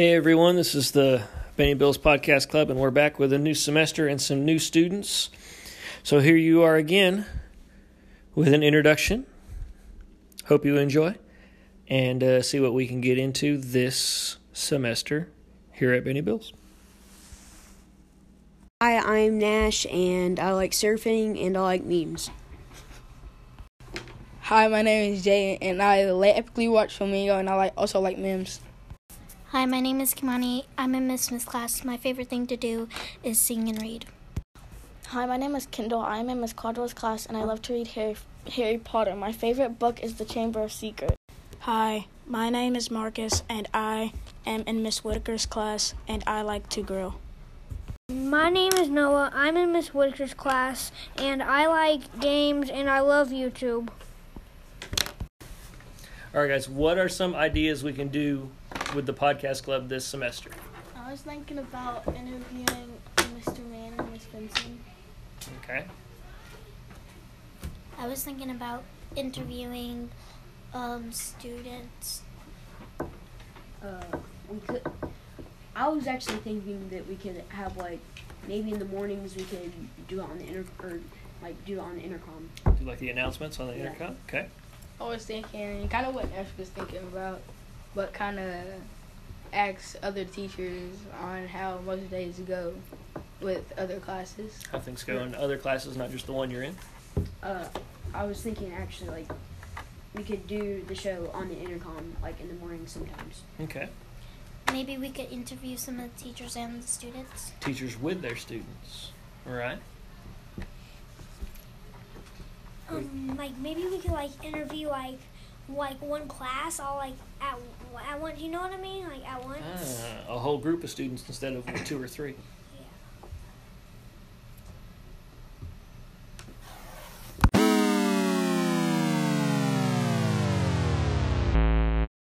Hey everyone, this is the Benny Bills Podcast Club, and we're back with a new semester and some new students. So here you are again with an introduction. Hope you enjoy and uh, see what we can get into this semester here at Benny Bills. Hi, I'm Nash, and I like surfing and I like memes. Hi, my name is Jay, and I epically watch Flamingo, and I like also like memes. Hi, my name is Kimani. I'm in Miss Smith's class. My favorite thing to do is sing and read. Hi, my name is Kendall. I'm in Miss Caldwell's class, and I love to read Harry, Harry Potter. My favorite book is The Chamber of Secrets. Hi, my name is Marcus, and I am in Miss Whitaker's class, and I like to grill. My name is Noah. I'm in Miss Whitaker's class, and I like games, and I love YouTube. All right, guys, what are some ideas we can do with the podcast club this semester? I was thinking about interviewing Mr. Mann and Miss Benson. Okay. I was thinking about interviewing um, students. Uh, we could. I was actually thinking that we could have like maybe in the mornings we could do it on the inter or like do it on the intercom. Do like the announcements on the Yeah. intercom? Okay. I was thinking kind of what Ash was thinking about, but kind of ask other teachers on how most days go with other classes. How things go in other classes, not just the one you're in? Uh, I was thinking actually like we could do the show on the intercom like in the morning sometimes. Okay. Maybe we could interview some of the teachers and the students. Teachers with their students. All right. Um, like maybe we could like interview like like one class all like at at once. You know what I mean? Like at once. Ah, a whole group of students instead of two or three.